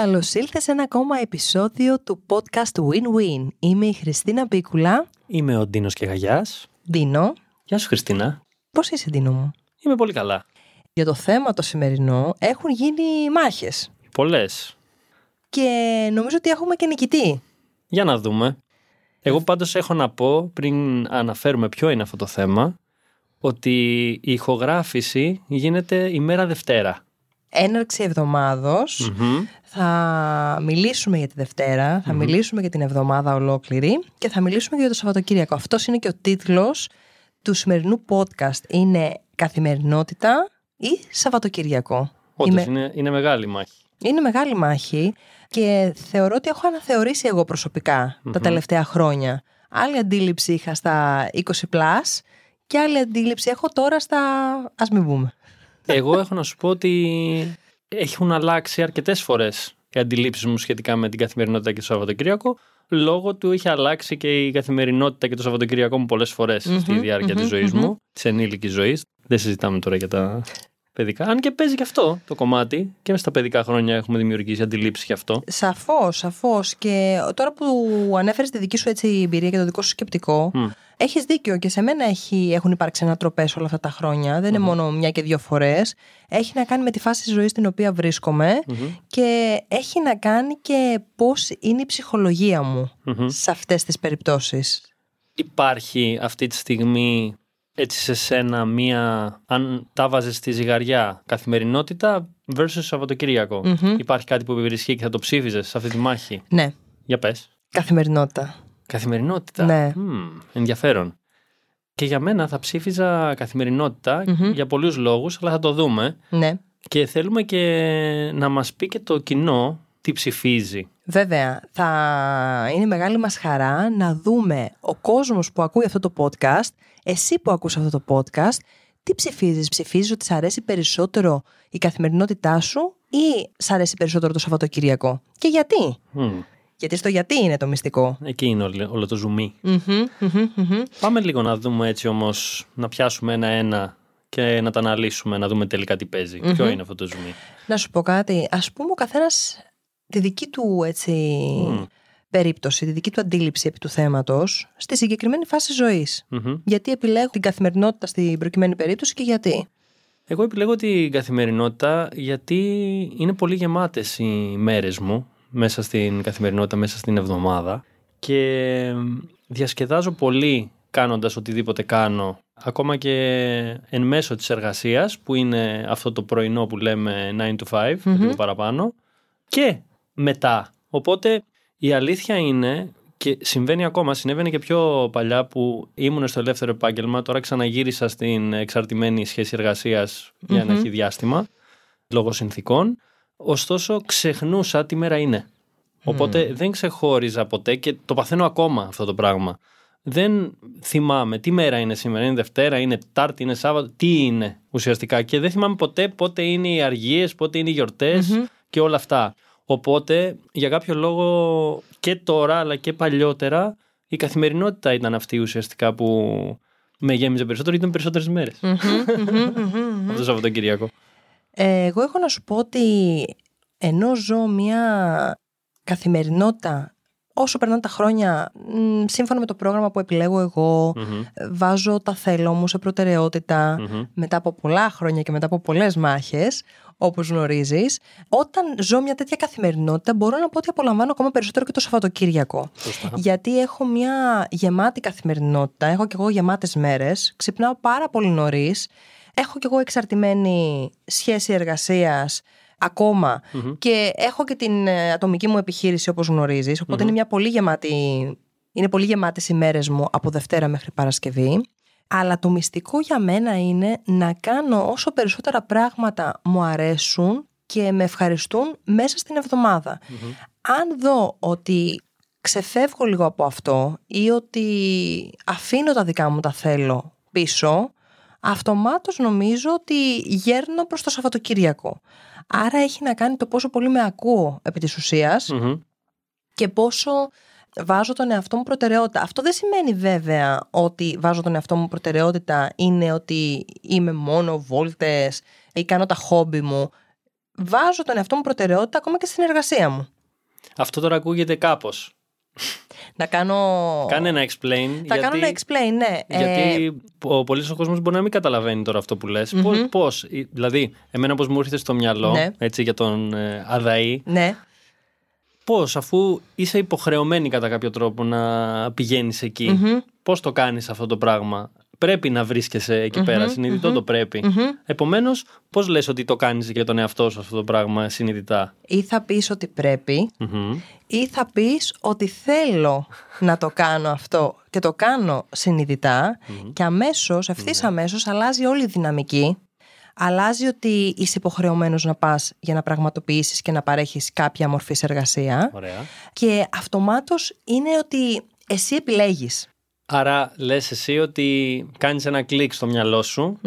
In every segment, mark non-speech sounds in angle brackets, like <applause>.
Καλώς ήλθες σε ένα ακόμα επεισόδιο του podcast Win-Win. Είμαι η Χριστίνα Πίκουλα. Είμαι ο Ντίνος και Γαγιά. Ντίνο. Γεια σου, Χριστίνα. Πώς είσαι, Ντίνο μου; Είμαι πολύ καλά. Για το θέμα το σημερινό έχουν γίνει μάχες. Πολλές. Και νομίζω ότι έχουμε και νικητή. Για να δούμε. Εγώ πάντως έχω να πω, πριν αναφέρουμε ποιο είναι αυτό το θέμα, ότι η ηχογράφηση γίνεται ημέρα Δευτέρα. Έναρξη εβδομάδος. Μμμ. Θα μιλήσουμε για τη Δευτέρα, θα μιλήσουμε για την εβδομάδα ολόκληρη και θα μιλήσουμε και για το Σαββατοκύριακο. Αυτός είναι και ο τίτλος του σημερινού podcast. Είναι καθημερινότητα ή Σαββατοκυριακό. Όντως, Είμαι- είναι, είναι μεγάλη μάχη. Είναι μεγάλη μάχη και θεωρώ ότι έχω αναθεωρήσει εγώ προσωπικά τα τελευταία χρόνια. Άλλη αντίληψη είχα στα 20 plus και άλλη αντίληψη έχω τώρα στα ας μην πούμε. Εγώ έχω να σου πω ότι έχουν αλλάξει αρκετές φορές οι αντιλήψεις μου σχετικά με την καθημερινότητα και το Σαββατοκύριακο. Λόγω του είχε αλλάξει και η καθημερινότητα και το Σαββατοκύριακό μου πολλές φορές στη διάρκεια της ζωής μου, της ενήλικης ζωής. Δεν συζητάμε τώρα για τα παιδικά. Αν και παίζει και αυτό το κομμάτι. Και στα παιδικά χρόνια έχουμε δημιουργήσει αντιλήψεις γι' αυτό. Σαφώς, σαφώς. Και τώρα που ανέφερες τη δική σου έτσι εμπειρία και το δικό σου σκεπτικό, Μμ. έχεις δίκιο και σε μένα έχει, έχουν υπάρξει ανατροπές όλα αυτά τα χρόνια. Δεν είναι μόνο μια και δύο φορές. Έχει να κάνει με τη φάση της ζωής στην οποία βρίσκομαι και έχει να κάνει και πώς είναι η ψυχολογία μου σε αυτές τις περιπτώσεις. Υπάρχει αυτή τη στιγμή έτσι σε σένα μία, αν τα βάζε στη ζυγαριά, καθημερινότητα versus σαββατοκυριακο Υπάρχει κάτι που υπερισχύει και θα το ψήφιζες σε αυτή τη μάχη; Ναι, Για πες. καθημερινότητα. Καθημερινότητα. Ναι. Μμμ, ενδιαφέρον. Και για μένα θα ψήφιζα καθημερινότητα για πολλούς λόγους, αλλά θα το δούμε. Ναι. Και θέλουμε και να μας πει και το κοινό τι ψηφίζει. Βέβαια, θα είναι μεγάλη μας χαρά να δούμε ο κόσμος που ακούει αυτό το podcast, εσύ που ακούς αυτό το podcast, τι ψηφίζεις. Ψηφίζεις ότι σ' αρέσει περισσότερο η καθημερινότητά σου ή σ' αρέσει περισσότερο το Σαββατοκυριακό; Και γιατί; Μμ, Γιατί στο γιατί είναι το μυστικό; Εκεί είναι όλο, όλο το ζουμί. Μμμ, μμμ, μμμ. Πάμε λίγο να δούμε έτσι όμως, να πιάσουμε ένα-ένα και να τα αναλύσουμε, να δούμε τελικά τι παιζει Ποιο είναι αυτό το ζουμί; Να σου πω κάτι. Ας πούμε ο καθένας τη δική του έτσι, περίπτωση, τη δική του αντίληψη επί του θέματος στη συγκεκριμένη φάση ζωής. Μμμ. Γιατί επιλέγω την καθημερινότητα στην προκειμένη περίπτωση και γιατί. Εγώ επιλέγω την καθημερινότητα γιατί είναι πολύ γεμάτες οι μέρες μου μέσα στην καθημερινότητα, μέσα στην εβδομάδα και διασκεδάζω πολύ κάνοντας οτιδήποτε κάνω ακόμα και εν μέσω της εργασίας που είναι αυτό το πρωινό που λέμε 9 to 5, λίγο παραπάνω και μετά. Οπότε η αλήθεια είναι και συμβαίνει ακόμα, συνέβαινε και πιο παλιά που ήμουν στο ελεύθερο επάγγελμα, τώρα ξαναγύρισα στην εξαρτημένη σχέση εργασίας για ένα έχει διάστημα, λόγω συνθήκων. Ωστόσο ξεχνούσα τι μέρα είναι. Οπότε δεν ξεχώριζα ποτέ και το παθαίνω ακόμα αυτό το πράγμα. Δεν θυμάμαι τι μέρα είναι σήμερα, είναι Δευτέρα, είναι Τετάρτη, είναι Σάββατο, τι είναι ουσιαστικά. Και δεν θυμάμαι ποτέ πότε είναι οι αργίες, πότε είναι οι γιορτες και όλα αυτά. Οπότε για κάποιο λόγο και τώρα αλλά και παλιότερα η καθημερινότητα ήταν αυτή ουσιαστικά που με γέμιζε περισσότερο γιατί ήταν περισσότερες μέρες. Αυτό το Σαββατοκυριακό. Ε, εγώ έχω να σου πω ότι ενώ ζω μια καθημερινότητα όσο περνάνε τα χρόνια μ, σύμφωνα με το πρόγραμμα που επιλέγω εγώ βάζω τα θέλω μου σε προτεραιότητα μετά από πολλά χρόνια και μετά από πολλές μάχες όπως γνωρίζεις. Όταν ζω μια τέτοια καθημερινότητα μπορώ να πω ότι απολαμβάνω ακόμα περισσότερο και το Σαββατοκύριακο. Σωστά. γιατί έχω μια γεμάτη καθημερινότητα έχω και εγώ γεμάτες μέρες ξυπνάω πάρα πολύ νωρίς έχω και εγώ εξαρτημένη σχέση εργασίας ακόμα. Και έχω και την ε, ατομική μου επιχείρηση όπως γνωρίζεις οπότε είναι μια πολύ γεμάτη είναι πολύ γεμάτες οι μέρες μου από Δευτέρα μέχρι Παρασκευή. Αλλά το μυστικό για μένα είναι να κάνω όσο περισσότερα πράγματα μου αρέσουν και με ευχαριστούν μέσα στην εβδομάδα. Αν δω ότι ξεφεύγω λίγο από αυτό ή ότι αφήνω τα δικά μου τα θέλω πίσω, αυτομάτως νομίζω ότι γέρνω προς το Σαββατοκύριακο. Άρα έχει να κάνει το πόσο πολύ με ακούω επί της ουσίας Μμμ. και πόσο βάζω τον εαυτό μου προτεραιότητα. Αυτό δεν σημαίνει βέβαια ότι βάζω τον εαυτό μου προτεραιότητα είναι ότι είμαι μόνο βόλτες ή κάνω τα χόμπι μου. βάζω τον εαυτό μου προτεραιότητα ακόμα και στην εργασία μου. Αυτό τώρα ακούγεται κάπως. Να κάνω. Κάνε ένα explain. Θα γιατί... κάνω ένα explain, ναι. Γιατί Ε, ο πολύ ο κόσμο μπορεί να μην καταλαβαίνει τώρα αυτό που λες. Πώ, δηλαδή, εμένα πώς μου ήρθε στο μυαλό, Ναι. έτσι για τον ε, Αδαή, ναι. πώς αφού είσαι υποχρεωμένη κατά κάποιο τρόπο να πηγαίνεις εκεί, πώς το κάνεις αυτό το πράγμα; Πρέπει να βρίσκεσαι εκεί πέρα, συνειδητό το πρέπει. Επομένως, πώς λες ότι το κάνεις για τον εαυτό σου αυτό το πράγμα συνειδητά; Ή θα πεις ότι πρέπει, Μμμ. ή θα πεις ότι θέλω να το κάνω αυτό και το κάνω συνειδητά και αμέσως, ευθύς αμέσως αλλάζει όλη η δυναμική. Αλλάζει ότι είσαι υποχρεωμένος να πας για να πραγματοποιήσεις και να παρέχεις κάποια μορφή σε εργασία Ωραία. και αυτομάτως είναι ότι εσύ επιλέγεις. Άρα λες εσύ ότι κάνεις ένα κλικ στο μυαλό σου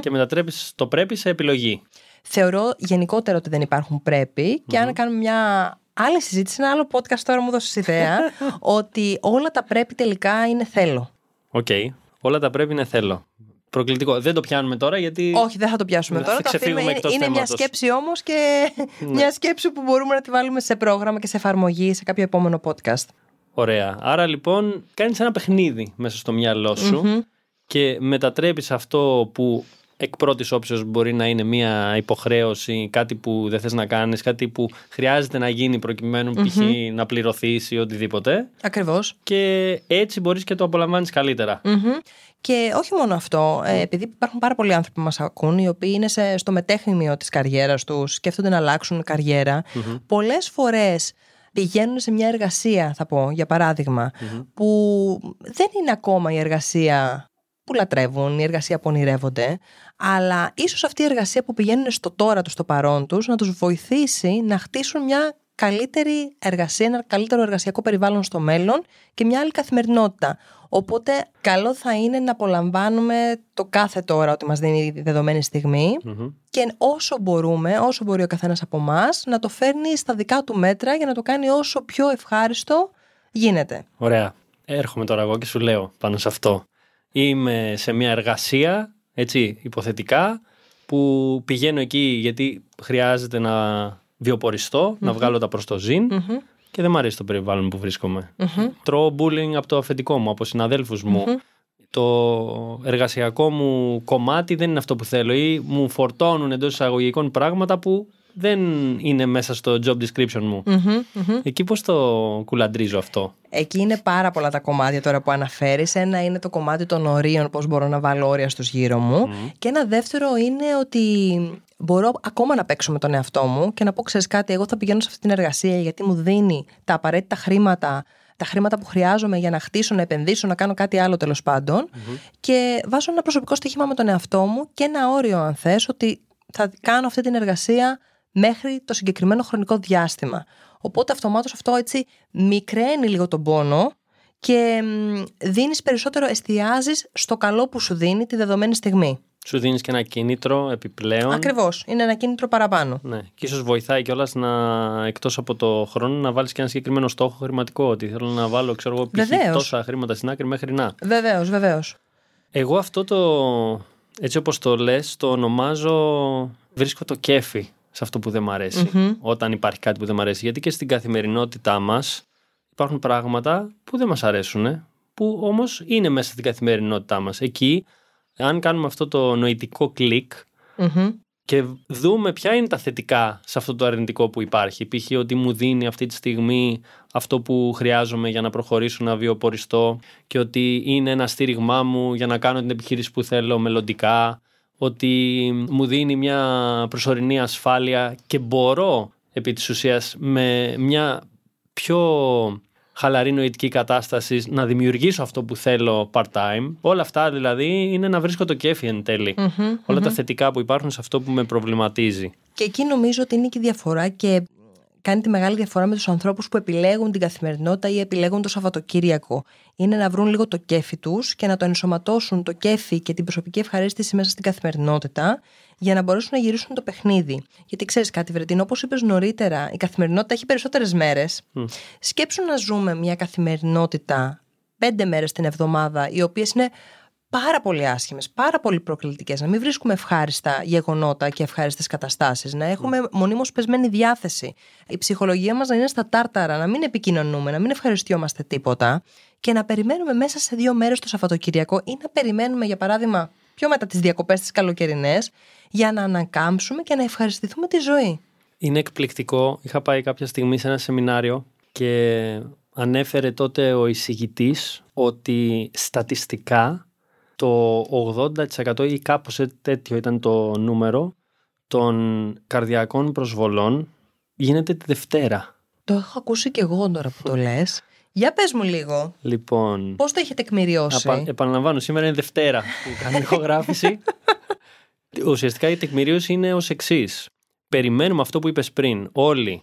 και μετατρέπεις το πρέπει σε επιλογή. Θεωρώ γενικότερα ότι δεν υπάρχουν πρέπει και αν κάνουμε μια άλλη συζήτηση, ένα άλλο podcast τώρα μου δώσεις ιδέα, <laughs> ότι όλα τα πρέπει τελικά είναι θέλω. Οκ. Όλα τα πρέπει είναι θέλω. Προκλητικό. Δεν το πιάνουμε τώρα γιατί. Όχι, δεν θα το πιάσουμε Θα τώρα. Το ξεφύγουμε αφήνουμε. εκτός είναι μια θέματος. Ναι. σκέψη όμως και <laughs> μια σκέψη που μπορούμε να τη βάλουμε σε πρόγραμμα και σε εφαρμογή σε κάποιο επόμενο podcast. Ωραία. Άρα λοιπόν κάνεις ένα παιχνίδι μέσα στο μυαλό σου και μετατρέπεις αυτό που εκ πρώτης όψεως μπορεί να είναι μια υποχρέωση, κάτι που δεν θες να κάνεις, κάτι που χρειάζεται να γίνει προκειμένου π.χ. να πληρωθείς ή οτιδήποτε Ακριβώς. και έτσι μπορείς και το απολαμβάνεις καλύτερα. Και όχι μόνο αυτό, ε, επειδή υπάρχουν πάρα πολλοί άνθρωποι που μας ακούν, οι οποίοι είναι σε, στο μετέχνημιο της καριέρας τους, σκέφτονται να αλλάξουν καριέρα, πολλές φορές πηγαίνουν σε μια εργασία, θα πω, για παραδειγμα που δεν είναι ακόμα η εργασία που λατρεύουν, η εργασία που ονειρεύονται, αλλά ίσως αυτή η εργασία που πηγαίνουν στο τώρα τους, στο παρόν τους, να τους βοηθήσει να χτίσουν μια καλύτερη εργασία, ένα καλύτερο εργασιακό περιβάλλον στο μέλλον και μια άλλη καθημερινότητα. Οπότε καλό θα είναι να απολαμβάνουμε το κάθε τώρα ότι μας δίνει η δεδομένη στιγμή και όσο μπορούμε, όσο μπορεί ο καθένας από εμάς να το φέρνει στα δικά του μέτρα για να το κάνει όσο πιο ευχάριστο γίνεται. Ωραία. Έρχομαι τώρα εγώ και σου λέω πάνω σε αυτό. Είμαι σε μια εργασία, έτσι, υποθετικά, που πηγαίνω εκεί γιατί χρειάζεται να βιοποριστω να βγάλω τα προς το ζήν και δεν μου αρέσει το περιβάλλον που βρίσκομαι. Τρώω bullying από το αφεντικό μου, από συναδέλφους μου. Το εργασιακό μου κομμάτι δεν είναι αυτό που θέλω ή μου φορτώνουν εντός εισαγωγικών πράγματα που δεν είναι μέσα στο job description μου. Εκεί πώς το κουλαντρίζω αυτό; Εκεί είναι πάρα πολλά τα κομμάτια τώρα που αναφέρεις. Ένα είναι το κομμάτι των ορίων, πώς μπορώ να βάλω όρια στους γύρω μου. Και ένα δεύτερο είναι ότι μπορώ ακόμα να παίξω με τον εαυτό μου και να πω, ξέρεις κάτι, εγώ θα πηγαίνω σε αυτή την εργασία γιατί μου δίνει τα απαραίτητα χρήματα, τα χρήματα που χρειάζομαι για να χτίσω, να επενδύσω, να κάνω κάτι άλλο τέλος Και βάζω ένα προσωπικό στοίχημα με τον εαυτό μου και ένα όριο, αν θες, ότι θα κάνω αυτή την εργασία μέχρι το συγκεκριμένο χρονικό διάστημα. Οπότε αυτομάτως αυτό έτσι μικραίνει λίγο τον πόνο και μ, δίνεις περισσότερο, εστιάζεις στο καλό που σου δίνει τη δεδομένη στιγμή. Σου δίνεις και ένα κίνητρο επιπλέον. Ακριβώς, είναι ένα κίνητρο παραπάνω. Ναι. Και ίσως βοηθάει κιόλας να εκτός από το χρόνο να βάλεις και ένα συγκεκριμένο στόχο χρηματικό. Ότι θέλω να βάλω, ξέρω εγώ, π.χ. Βεβαίως. τόσα χρήματα στην άκρη μέχρι να. Βεβαίως, βεβαίως. Εγώ αυτό το. Έτσι όπως το λες, το ονομάζω. Βρίσκω το κέφι σε αυτό που δεν μ' αρεσει Όταν υπάρχει κάτι που δεν μ' αρέσει. Γιατί και στην καθημερινότητά μας υπάρχουν πράγματα που δεν μας αρέσουν, που όμως είναι μέσα στην καθημερινότητά μας. Εκεί, αν κάνουμε αυτό το νοητικό κλικ, Μμμ. και δούμε ποια είναι τα θετικά σε αυτό το αρνητικό που υπάρχει. Π.χ. ότι μου δίνει αυτή τη στιγμή αυτό που χρειάζομαι για να προχωρήσω να βιοποριστώ και ότι είναι ένα στήριγμά μου για να κάνω την επιχείρηση που θέλω μελλοντικά, ότι μου δίνει μια προσωρινή ασφάλεια και μπορώ επί της ουσίας με μια πιο χαλαρή νοητική κατάσταση να δημιουργήσω αυτό που θέλω part-time. Όλα αυτά δηλαδή είναι να βρίσκω το κέφι εν τελει Όλα τα θετικά που υπάρχουν σε αυτό που με προβληματίζει. Και εκεί νομίζω ότι είναι και η διαφορά και κάνει τη μεγάλη διαφορά με τους ανθρώπους που επιλέγουν την καθημερινότητα ή επιλέγουν το Σαββατοκύριακο. Είναι να βρουν λίγο το κέφι τους και να το ενσωματώσουν το κέφι και την προσωπική ευχαρίστηση μέσα στην καθημερινότητα για να μπορέσουν να γυρίσουν το παιχνίδι. Γιατί ξέρεις κάτι, Βρετίν, όπως είπες νωρίτερα, η καθημερινότητα έχει περισσότερες μέρες. Σκέψου να ζούμε μια καθημερινότητα πέντε μέρες την εβδομάδα, οι οποίες είναι πάρα πολύ άσχημες, πάρα πολύ προκλητικές, να μην βρίσκουμε ευχάριστα γεγονότα και ευχάριστες καταστάσεις, να έχουμε mm. μονίμως πεσμένη διάθεση. Η ψυχολογία μας να είναι στα τάρταρα, να μην επικοινωνούμε, να μην ευχαριστιόμαστε τίποτα και να περιμένουμε μέσα σε δύο μέρες το Σαββατοκυριακό ή να περιμένουμε, για παράδειγμα, πιο μετά τις διακοπές τις καλοκαιρινές, για να ανακάμψουμε και να ευχαριστηθούμε τη ζωή. Είναι εκπληκτικό. Είχα πάει κάποια στιγμή σε ένα σεμινάριο και ανέφερε τότε ο εισηγητής ότι στατιστικά το 80% ή κάπως τέτοιο ήταν το νούμερο των καρδιακών προσβολών γίνεται τη Δευτέρα. Το έχω ακούσει και εγώ τώρα που το λες. Για πες μου λίγο. Λοιπόν. Πώς το έχει τεκμηριώσει; Απα, επαναλαμβάνω, σήμερα είναι Δευτέρα που κάνει <laughs> ηχογράφηση. Ουσιαστικά η τεκμηρίωση είναι ως εξής. Περιμένουμε αυτό που είπες πριν. Όλοι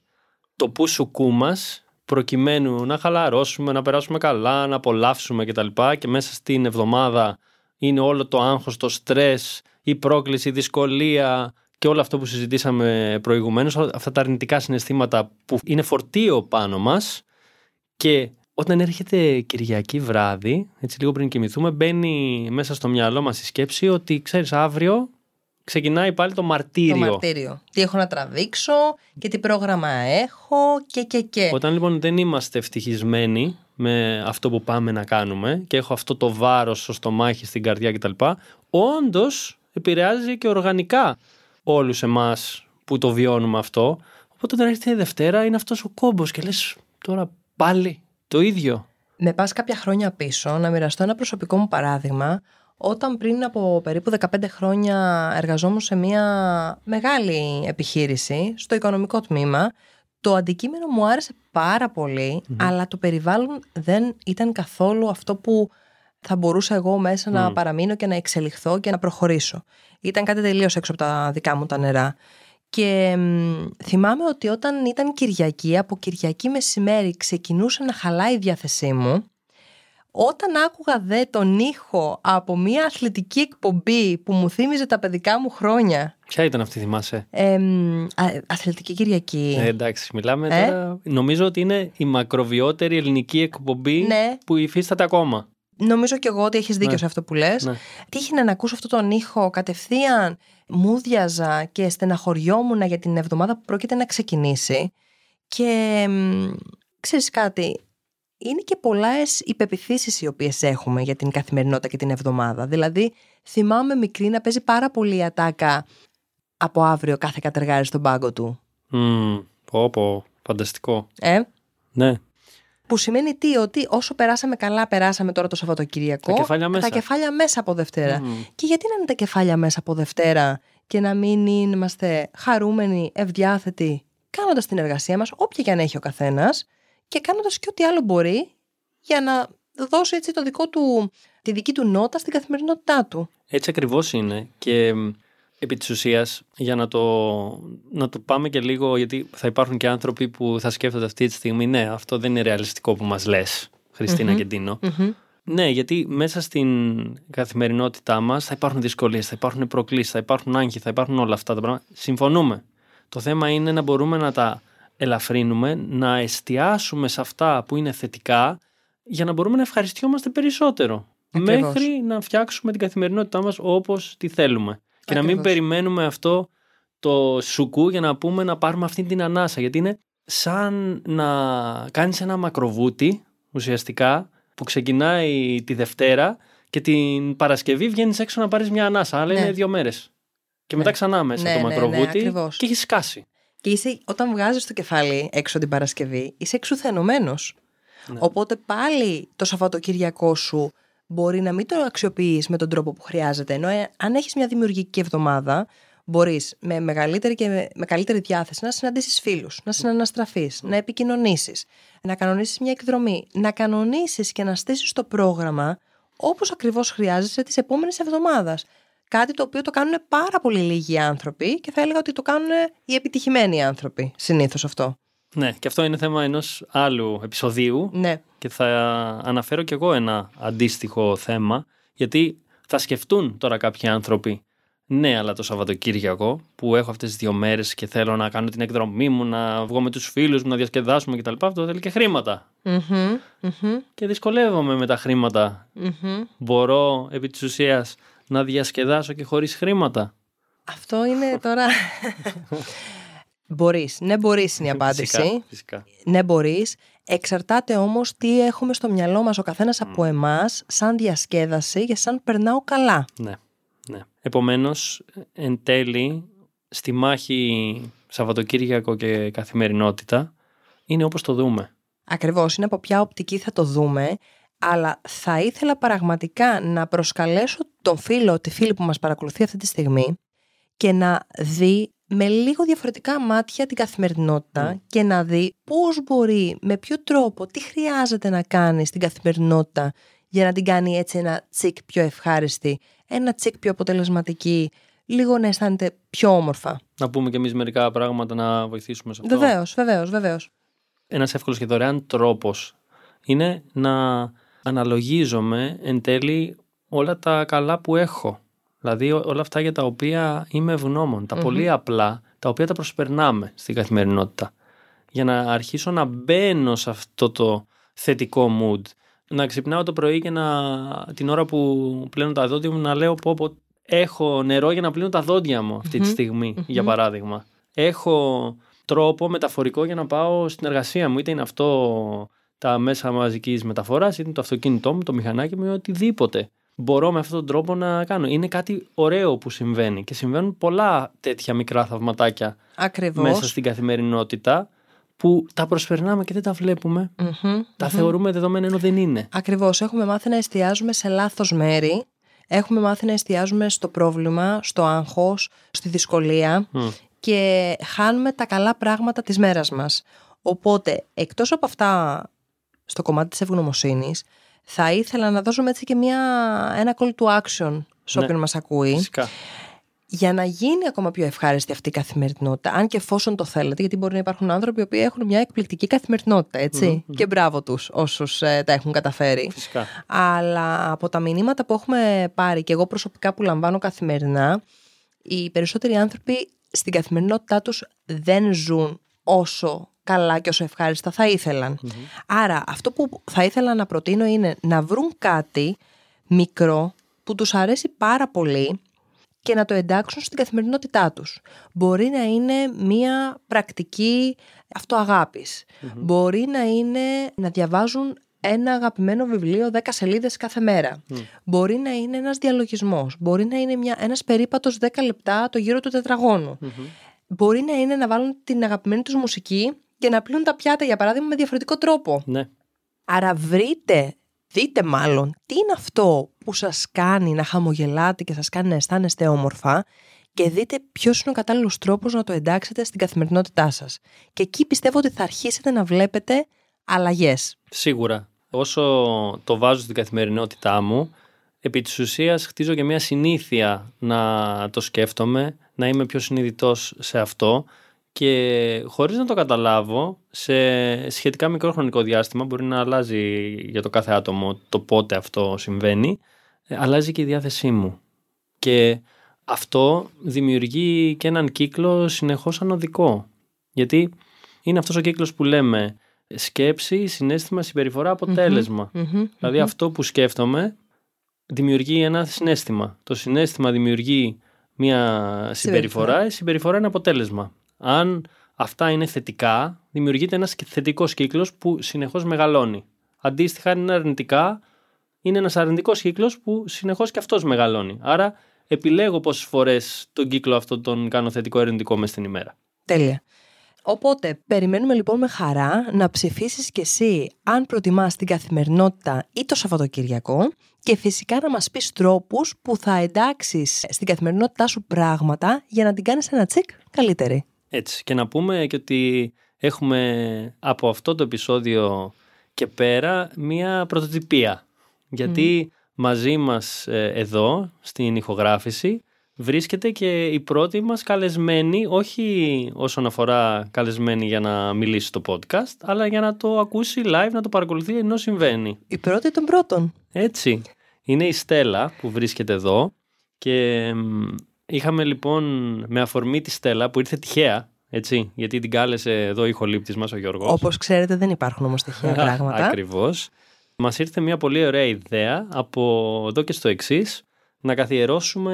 το που σου κούμας προκειμένου να χαλαρώσουμε, να περάσουμε καλά, να απολαύσουμε κτλ. Και, και μέσα στην εβδομάδα είναι όλο το άγχος, το στρες, η πρόκληση, η δυσκολία και όλο αυτό που συζητήσαμε προηγουμένως, αυτά τα αρνητικά συναισθήματα που είναι φορτίο πάνω μας και όταν έρχεται Κυριακή βράδυ, έτσι λίγο πριν κοιμηθούμε, μπαίνει μέσα στο μυαλό μας η σκέψη ότι ξέρεις αύριο ξεκινάει πάλι το μαρτύριο. Το μαρτύριο. Τι έχω να τραβήξω και τι πρόγραμμα έχω και και και. Όταν λοιπόν δεν είμαστε ευτυχισμένοι με αυτό που πάμε να κάνουμε και έχω αυτό το βάρος στο στομάχι, στην καρδιά κτλ. Όντως επηρεάζει και οργανικά όλους εμάς που το βιώνουμε αυτό. Οπότε όταν έρχεται η Δευτέρα είναι αυτός ο κόμπος και λες τώρα πάλι το ίδιο. Με πας κάποια χρόνια πίσω να μοιραστώ ένα προσωπικό μου παράδειγμα όταν πριν από περίπου 15 χρόνια εργαζόμουν σε μια μεγάλη επιχείρηση στο οικονομικό τμήμα το αντικείμενο μου άρεσε πάρα αλλά το περιβάλλον δεν ήταν καθόλου αυτό που θα μπορούσα εγώ μέσα να παραμείνω και να εξελιχθώ και να προχωρήσω. Ήταν κάτι τελείως έξω από τα δικά μου τα νερά. Και θυμάμαι ότι όταν ήταν Κυριακή, από Κυριακή μεσημέρι ξεκινούσε να χαλάει η διάθεσή μου όταν άκουγα δε τον ήχο από μια αθλητική εκπομπή που μου θύμιζε τα παιδικά μου χρόνια. Ποια ήταν αυτή, θυμάσαι; Ε, αθλητική Κυριακή. Ε, εντάξει, μιλάμε ε; τώρα. Νομίζω ότι είναι η μακροβιότερη ελληνική εκπομπή ναι. που υφίσταται ακόμα. Νομίζω κι εγώ ότι έχεις δίκιο ναι. σε αυτό που λες. Ναι. Τύχει να ακούσω αυτόν τον ήχο κατευθείαν. Μούδιαζα και στεναχωριόμουν για την εβδομάδα που πρόκειται να ξεκινήσει. Και ξέρεις κάτι, είναι και πολλές οι πεπιθήσει οι οποίες έχουμε για την καθημερινότητα και την εβδομάδα. Δηλαδή, θυμάμαι μικρή να παίζει πάρα πολύ η ατάκα από αύριο κάθε κατεργάρι στον πάγκο του. Mm, πω, πω, φανταστικό. Ε; Ναι. Που σημαίνει τι, ότι όσο περάσαμε καλά, περάσαμε τώρα το Σαββατοκυριακό. Τα κεφάλια μέσα. Τα κεφάλια μέσα από Δευτέρα. Και γιατί να είναι τα κεφάλια μέσα από Δευτέρα και να μην είμαστε χαρούμενοι, ευδιάθετοι, κάνοντας την εργασία μας, όποια και αν έχει ο καθένας, και κάνοντας και ό,τι άλλο μπορεί για να δώσει έτσι το δικό του, τη δική του νότα στην καθημερινότητά του. Έτσι ακριβώς είναι και επί της ουσίας για να το, να το πάμε και λίγο γιατί θα υπάρχουν και άνθρωποι που θα σκέφτονται αυτή τη στιγμή ναι αυτό δεν είναι ρεαλιστικό που μας λες Χριστίνα και Ντίνο. Ναι, γιατί μέσα στην καθημερινότητά μας θα υπάρχουν δυσκολίες, θα υπάρχουν προκλήσεις, θα υπάρχουν άγχοι, θα υπάρχουν όλα αυτά τα πράγματα. Συμφωνούμε. Το θέμα είναι να μπορούμε να τα ελαφρύνουμε, να εστιάσουμε σε αυτά που είναι θετικά για να μπορούμε να ευχαριστιόμαστε περισσότερο. Μέχρι να φτιάξουμε την καθημερινότητά μας όπως τη θέλουμε. Και να μην περιμένουμε αυτό το σουκού για να πούμε να πάρουμε αυτή την ανάσα. Γιατί είναι σαν να κάνεις ένα μακροβούτι ουσιαστικά που ξεκινάει τη Δευτέρα και την Παρασκευή βγαίνεις έξω να πάρεις μια ανάσα. Αλλά ναι. είναι δύο μέρες. Και μετά ναι. ξανά μέσα ναι, το ναι, μακροβούτι και έχεις σκάσει. Και είσαι, όταν βγάζεις το κεφάλι έξω την Παρασκευή, είσαι εξουθενωμένος. Ναι. Οπότε πάλι το Σαββατοκύριακό σου μπορεί να μην το αξιοποιείς με τον τρόπο που χρειάζεται. Ενώ ε, αν έχεις μια δημιουργική εβδομάδα, μπορείς με μεγαλύτερη και με, καλύτερη διάθεση να συναντήσεις φίλους, να συναναστραφείς, να επικοινωνήσεις, να κανονίσεις μια εκδρομή, να κανονίσεις και να στήσεις το πρόγραμμα όπως ακριβώς χρειάζεσαι τις επόμενες εβδομάδες. Κάτι το οποίο το κάνουν πάρα πολύ λίγοι άνθρωποι και θα έλεγα ότι το κάνουν οι επιτυχημένοι άνθρωποι συνήθως αυτό. Ναι, και αυτό είναι θέμα ενός άλλου επεισοδίου ναι. και θα αναφέρω κι εγώ ένα αντίστοιχο θέμα γιατί θα σκεφτούν τώρα κάποιοι άνθρωποι Ναι, αλλά το Σαββατοκύριακο που έχω αυτές τις δύο μέρες και θέλω να κάνω την εκδρομή μου, να βγω με τους φίλους μου, να διασκεδάσουμε κτλ. Αυτό θέλει και χρήματα. Και δυσκολεύομαι με τα χρηματα Μπορώ επί της ουσίας να διασκεδάσω και χωρίς χρήματα. Αυτό είναι τώρα. Μπορείς. Ναι, μπορείς είναι η απάντηση. Φυσικά, φυσικά. Ναι, μπορείς. Εξαρτάται όμως τι έχουμε στο μυαλό μας ο καθένας από εμάς, σαν διασκέδαση και σαν περνάω καλά. Ναι. ναι. Επομένως, εν τέλει, στη μάχη Σαββατοκύριακο και καθημερινότητα είναι όπως το δούμε. Ακριβώς, είναι από ποια οπτική θα το δούμε, αλλά θα ήθελα πραγματικά να προσκαλέσω τον φίλο, τη φίλη που μας παρακολουθεί αυτή τη στιγμή και να δει με λίγο διαφορετικά μάτια την καθημερινότητα και να δει πώς μπορεί, με ποιο τρόπο, τι χρειάζεται να κάνει στην καθημερινότητα για να την κάνει έτσι ένα τσικ πιο ευχάριστη, ένα τσικ πιο αποτελεσματική, λίγο να αισθάνεται πιο όμορφα. Να πούμε κι εμείς μερικά πράγματα να βοηθήσουμε σε αυτό. Βεβαίως, βεβαίως, βεβαίως. Ένας εύκολος και δωρεάν τρόπος είναι να αναλογίζομαι εν τέλει όλα τα καλά που έχω. Δηλαδή όλα αυτά για τα οποία είμαι ευγνώμων. Τα πολύ απλά, τα οποία τα προσπερνάμε στην καθημερινότητα. Για να αρχίσω να μπαίνω σε αυτό το θετικό mood. Να ξυπνάω το πρωί και να, την ώρα που πλένω τα δόντια μου να λέω πω, πω έχω νερό για να πλύνω τα δόντια μου αυτή τη στιγμη για παράδειγμα. Έχω τρόπο μεταφορικό για να πάω στην εργασία μου. Είτε είναι αυτό τα μέσα μαζικής μεταφοράς, είτε είναι το αυτοκίνητό μου, το μηχανάκι μου ή οτιδήποτε μπορώ με αυτόν τον τρόπο να κάνω. Είναι κάτι ωραίο που συμβαίνει και συμβαίνουν πολλά τέτοια μικρά θαυματάκια Ακριβώς. μέσα στην καθημερινότητα που τα προσπερνάμε και δεν τα βλεπουμε τα θεωρούμε δεδομένα ενώ δεν είναι. Ακριβώς. Έχουμε μάθει να εστιάζουμε σε λάθος μέρη. Έχουμε μάθει να εστιάζουμε στο πρόβλημα, στο άγχος, στη δυσκολία και χάνουμε τα καλά πράγματα της μέρας μας. Οπότε, εκτός από αυτά στο κομμάτι της ευγνωμοσύνης, θα ήθελα να δώσουμε έτσι και μια, ένα call to action σε όποιον ναι, μας ακούει. Φυσικά. Για να γίνει ακόμα πιο ευχάριστη αυτή η καθημερινότητα, αν και εφόσον το θέλετε, γιατί μπορεί να υπάρχουν άνθρωποι που έχουν μια εκπληκτική καθημερινότητα, Και μπράβο τους όσους ε, τα έχουν καταφέρει. Φυσικά. Αλλά από τα μηνύματα που έχουμε πάρει και εγώ προσωπικά που λαμβάνω καθημερινά, οι περισσότεροι άνθρωποι στην καθημερινότητά τους δεν ζουν όσο καλά και όσο ευχάριστα θα ηθελαν Άρα αυτό που θα ήθελα να προτείνω είναι να βρουν κάτι μικρό που τους αρέσει πάρα πολύ και να το εντάξουν στην καθημερινότητά τους. Μπορεί να είναι μία πρακτική Μπορεί να είναι να διαβάζουν ένα αγαπημένο βιβλίο 10 σελίδες κάθε μέρα. Μπορεί να είναι ένας διαλογισμός. Μπορεί να είναι μια, ένας περίπατος 10 λεπτά το γύρο του τετραγωνου Μπορεί να είναι να βάλουν την αγαπημένη τους μουσική και να πλύνουν τα πιάτα, για παράδειγμα, με διαφορετικό τρόπο. Ναι. Άρα βρείτε, δείτε μάλλον, τι είναι αυτό που σας κάνει να χαμογελάτε και σας κάνει να αισθάνεστε όμορφα και δείτε ποιος είναι ο κατάλληλος τρόπος να το εντάξετε στην καθημερινότητά σας. Και εκεί πιστεύω ότι θα αρχίσετε να βλέπετε αλλαγές. Σίγουρα. Όσο το βάζω στην καθημερινότητά μου, επί της ουσίας χτίζω και μια συνήθεια να το σκέφτομαι, να είμαι πιο συνειδητός σε αυτό και χωρίς να το καταλάβω σε σχετικά μικρό χρονικό διάστημα μπορεί να αλλάζει για το κάθε άτομο το πότε αυτό συμβαίνει ε, αλλάζει και η διάθεσή μου. Και αυτό δημιουργεί και έναν κύκλο συνεχώς ανωδικό. Γιατί είναι αυτός ο κύκλος που λέμε σκέψη, συνέστημα, συμπεριφορά, δηλαδη αυτό που σκέφτομαι δημιουργεί ένα συνέστημα. Το συνέστημα δημιουργεί μια συμπεριφορά, η συμπεριφορά είναι αποτέλεσμα αν αυτά είναι θετικά, δημιουργείται ένας θετικός κύκλος που συνεχώς μεγαλώνει. Αντίστοιχα, αν είναι αρνητικά, είναι ένας αρνητικός κύκλος που συνεχώς και αυτός μεγαλώνει. Άρα, επιλέγω πόσες φορές τον κύκλο αυτό τον κάνω θετικό ή αρνητικό μες στην ημέρα. Τέλεια. Οπότε, περιμένουμε λοιπόν με χαρά να ψηφίσεις και εσύ αν προτιμάς την καθημερινότητα ή το Σαββατοκυριακό και φυσικά να μας πεις τρόπους που θα εντάξεις στην καθημερινότητά σου πράγματα για να την κάνεις ένα τσικ καλύτερη. Έτσι. Και να πούμε και ότι έχουμε από αυτό το επεισόδιο και πέρα μία πρωτοτυπία. Γιατί μαζί μας ε, εδώ στην ηχογράφηση βρίσκεται και η πρώτη μας καλεσμένη, όχι όσον αφορά καλεσμένη για να μιλήσει στο podcast, αλλά για να το ακούσει live, να το παρακολουθεί ενώ συμβαίνει. Η πρώτη των πρώτων. Έτσι. Είναι η Στέλλα που βρίσκεται εδώ και Είχαμε λοιπόν με αφορμή τη Στέλλα που ήρθε τυχαία, έτσι, γιατί την κάλεσε εδώ η χολύπτης μας ο Γιώργος. Όπως ξέρετε δεν υπάρχουν όμως τυχαία <laughs> πράγματα. Ακριβώς. Μας ήρθε μια πολύ ωραία ιδέα από εδώ και στο εξής να καθιερώσουμε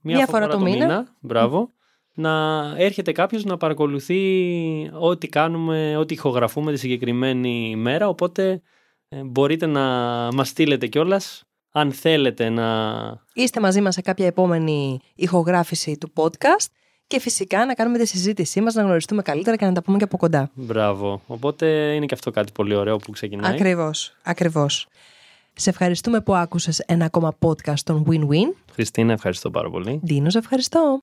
μια, Μια φορά το μήνα. Μπράβο. Να έρχεται κάποιος να παρακολουθεί ό,τι κάνουμε, ό,τι ηχογραφούμε τη συγκεκριμένη ημέρα. Οπότε ε, μπορείτε να μας στείλετε κιόλας. Αν θέλετε να Είστε μαζί μας σε κάποια επόμενη ηχογράφηση του podcast και φυσικά να κάνουμε τη συζήτησή μας, να γνωριστούμε καλύτερα και να τα πούμε και από κοντά. Μπράβο. Οπότε είναι και αυτό κάτι πολύ ωραίο που ξεκινάει. Ακριβώς, ακριβώς. Σε ευχαριστούμε που άκουσες ένα ακόμα podcast των Win-Win. Χριστίνα, ευχαριστώ πάρα πολύ. Ντίνος, σε ευχαριστώ.